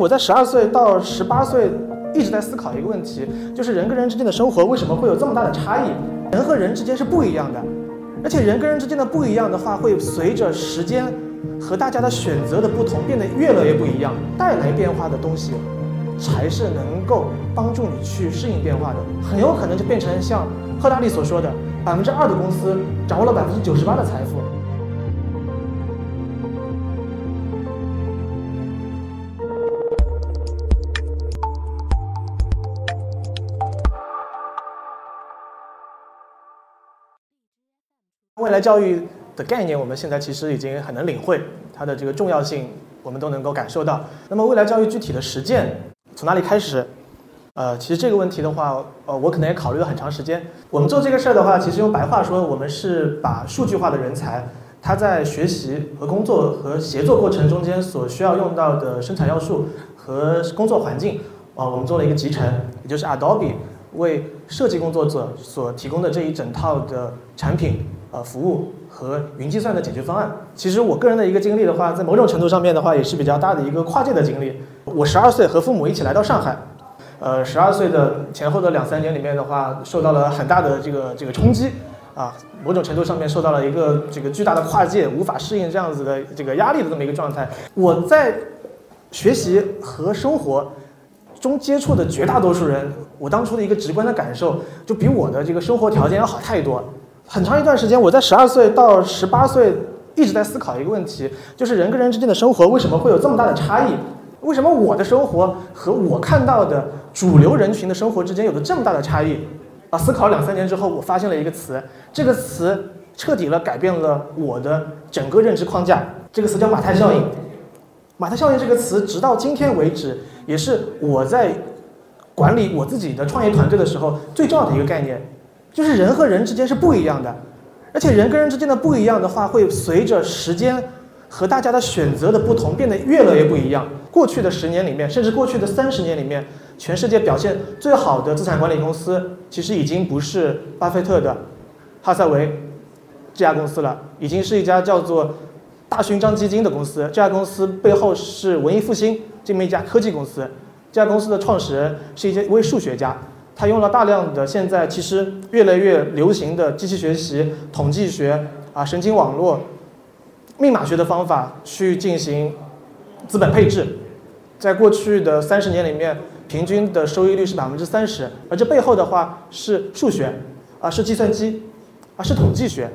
我在十二岁到十八岁一直在思考一个问题，就是人跟人之间的生活为什么会有这么大的差异？人和人之间是不一样的，而且人跟人之间的不一样的话，会随着时间和大家的选择的不同变得越来越不一样。带来变化的东西，才是能够帮助你去适应变化的。很有可能就变成像赫拉利所说的，百分之二的公司掌握了百分之九十八的财富。未来教育的概念，我们现在其实已经很能领会它的这个重要性，我们都能够感受到。那么未来教育具体的实践从哪里开始？呃，其实这个问题的话，呃，我可能也考虑了很长时间。我们做这个事儿的话，其实用白话说，我们是把数据化的人才，他在学习和工作和协作过程中间所需要用到的生产要素和工作环境，啊，我们做了一个集成，也就是 Adobe 为设计工作者所提供的这一整套的产品。呃，服务和云计算的解决方案。其实我个人的一个经历的话，在某种程度上面的话，也是比较大的一个跨界的经历。我十二岁和父母一起来到上海，呃，十二岁的前后的两三年里面的话，受到了很大的这个这个冲击，啊，某种程度上面受到了一个这个巨大的跨界，无法适应这样子的这个压力的这么一个状态。我在学习和生活中接触的绝大多数人，我当初的一个直观的感受，就比我的这个生活条件要好太多。很长一段时间，我在十二岁到十八岁一直在思考一个问题，就是人跟人之间的生活为什么会有这么大的差异？为什么我的生活和我看到的主流人群的生活之间有着这么大的差异？啊，思考两三年之后，我发现了一个词，这个词彻底了改变了我的整个认知框架。这个词叫马太效应。马太效应这个词，直到今天为止，也是我在管理我自己的创业团队的时候最重要的一个概念。就是人和人之间是不一样的，而且人跟人之间的不一样的话，会随着时间和大家的选择的不同变得越来越不一样。过去的十年里面，甚至过去的三十年里面，全世界表现最好的资产管理公司，其实已经不是巴菲特的哈萨维这家公司了，已经是一家叫做大勋章基金的公司。这家公司背后是文艺复兴这么一家科技公司，这家公司的创始人是一位数学家。他用了大量的现在其实越来越流行的机器学习、统计学啊、神经网络、密码学的方法去进行资本配置，在过去的三十年里面，平均的收益率是百分之三十，而这背后的话是数学啊，是计算机啊，是统计学，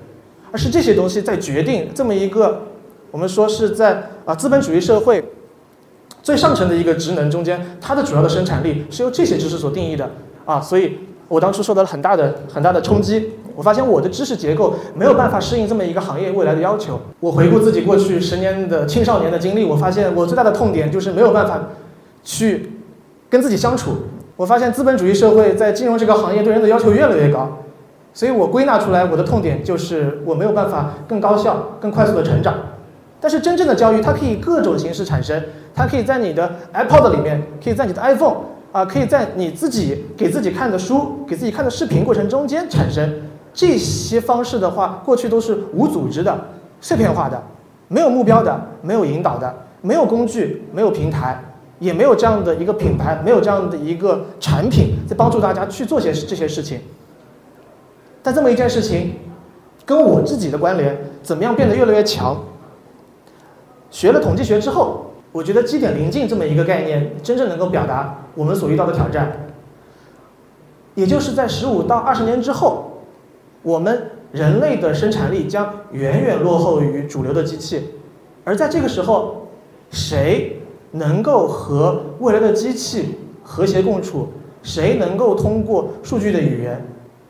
而是这些东西在决定这么一个我们说是在啊资本主义社会最上层的一个职能中间，它的主要的生产力是由这些知识所定义的。啊，所以我当初受到了很大的、很大的冲击。我发现我的知识结构没有办法适应这么一个行业未来的要求。我回顾自己过去十年的青少年的经历，我发现我最大的痛点就是没有办法去跟自己相处。我发现资本主义社会在金融这个行业对人的要求越来越高，所以我归纳出来我的痛点就是我没有办法更高效、更快速的成长。但是真正的教育，它可以各种形式产生，它可以在你的 iPod 里面，可以在你的 iPhone。啊，可以在你自己给自己看的书、给自己看的视频过程中间产生这些方式的话，过去都是无组织的、碎片化的、没有目标的、没有引导的、没有工具、没有平台，也没有这样的一个品牌、没有这样的一个产品在帮助大家去做些这些事情。但这么一件事情，跟我自己的关联怎么样变得越来越强？学了统计学之后。我觉得基点临近这么一个概念，真正能够表达我们所遇到的挑战。也就是在十五到二十年之后，我们人类的生产力将远远落后于主流的机器。而在这个时候，谁能够和未来的机器和谐共处？谁能够通过数据的语言、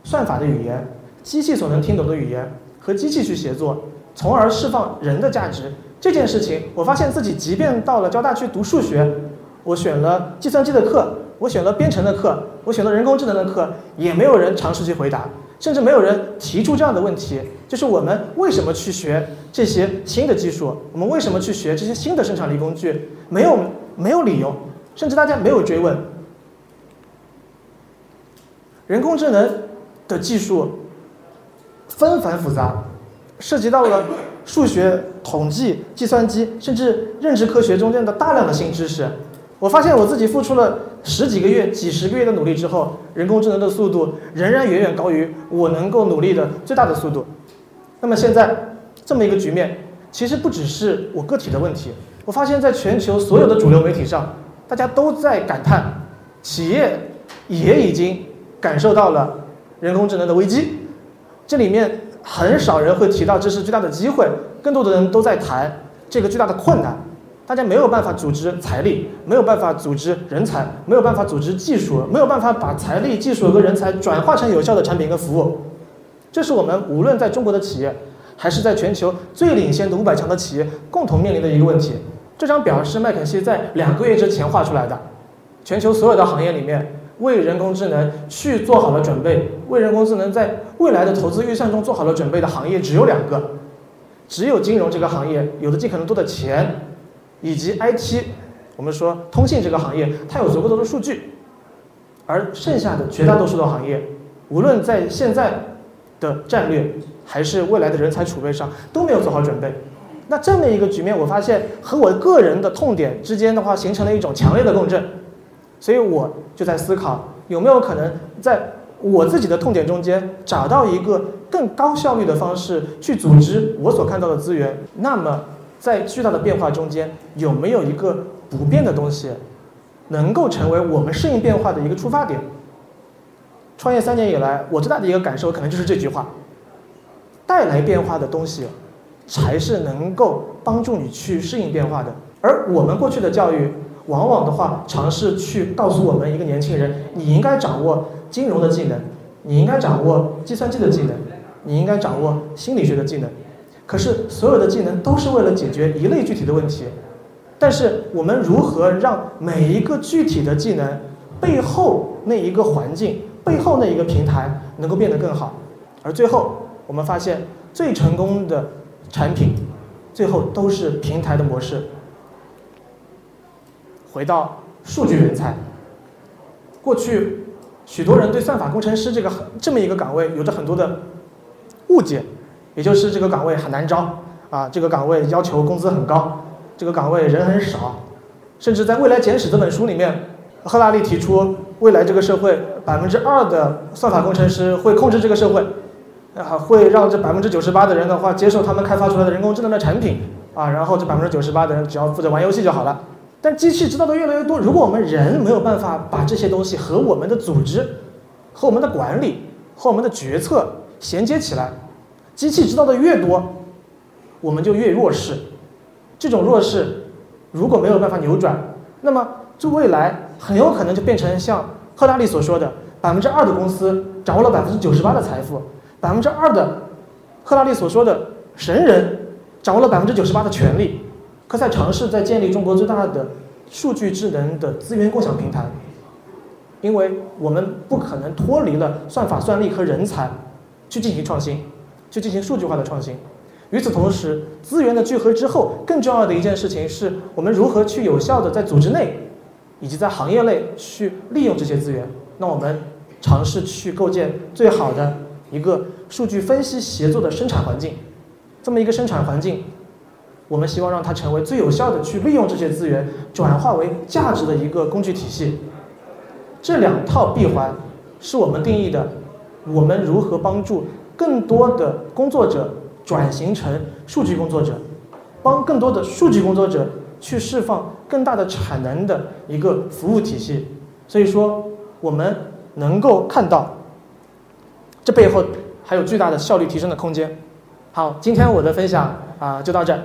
算法的语言、机器所能听懂的语言和机器去协作，从而释放人的价值？这件事情，我发现自己即便到了交大去读数学，我选了计算机的课，我选了编程的课，我选了人工智能的课，也没有人尝试去回答，甚至没有人提出这样的问题：就是我们为什么去学这些新的技术？我们为什么去学这些新的生产力工具？没有，没有理由，甚至大家没有追问。人工智能的技术纷繁复杂，涉及到了。数学、统计、计算机，甚至认知科学中间的大量的新知识，我发现我自己付出了十几个月、几十个月的努力之后，人工智能的速度仍然远远高于我能够努力的最大的速度。那么现在这么一个局面，其实不只是我个体的问题。我发现，在全球所有的主流媒体上，大家都在感叹，企业也已经感受到了人工智能的危机。这里面很少人会提到这是巨大的机会，更多的人都在谈这个巨大的困难。大家没有办法组织财力，没有办法组织人才，没有办法组织技术，没有办法把财力、技术和人才转化成有效的产品跟服务。这是我们无论在中国的企业，还是在全球最领先的五百强的企业共同面临的一个问题。这张表是麦肯锡在两个月之前画出来的，全球所有的行业里面，为人工智能去做好了准备，为人工智能在未来的投资预算中做好了准备的行业只有两个，只有金融这个行业有的尽可能多的钱。以及 IT，我们说通信这个行业，它有足够多的数据，而剩下的绝大多数的行业，无论在现在的战略还是未来的人才储备上，都没有做好准备。那这么一个局面，我发现和我个人的痛点之间的话，形成了一种强烈的共振。所以我就在思考，有没有可能在我自己的痛点中间，找到一个更高效率的方式去组织我所看到的资源？那么。在巨大的变化中间，有没有一个不变的东西，能够成为我们适应变化的一个出发点？创业三年以来，我最大的一个感受可能就是这句话：带来变化的东西，才是能够帮助你去适应变化的。而我们过去的教育，往往的话尝试去告诉我们一个年轻人，你应该掌握金融的技能，你应该掌握计算机的技能，你应该掌握心理学的技能。可是，所有的技能都是为了解决一类具体的问题，但是我们如何让每一个具体的技能背后那一个环境、背后那一个平台能够变得更好？而最后，我们发现最成功的产品，最后都是平台的模式。回到数据人才，过去许多人对算法工程师这个这么一个岗位有着很多的误解。也就是这个岗位很难招啊，这个岗位要求工资很高，这个岗位人很少，甚至在《未来简史》这本书里面，赫拉利提出未来这个社会百分之二的算法工程师会控制这个社会，啊，会让这百分之九十八的人的话接受他们开发出来的人工智能的产品啊，然后这百分之九十八的人只要负责玩游戏就好了。但机器知道的越来越多，如果我们人没有办法把这些东西和我们的组织、和我们的管理、和我们的决策衔接起来。机器知道的越多，我们就越弱势。这种弱势如果没有办法扭转，那么这未来很有可能就变成像赫拉利所说的，百分之二的公司掌握了百分之九十八的财富，百分之二的赫拉利所说的神人掌握了百分之九十八的权利。可在尝试在建立中国最大的数据智能的资源共享平台，因为我们不可能脱离了算法、算力和人才去进行创新。去进行数据化的创新。与此同时，资源的聚合之后，更重要的一件事情是我们如何去有效的在组织内以及在行业内去利用这些资源。那我们尝试去构建最好的一个数据分析协作的生产环境。这么一个生产环境，我们希望让它成为最有效的去利用这些资源转化为价值的一个工具体系。这两套闭环是我们定义的，我们如何帮助。更多的工作者转型成数据工作者，帮更多的数据工作者去释放更大的产能的一个服务体系。所以说，我们能够看到，这背后还有巨大的效率提升的空间。好，今天我的分享啊就到这。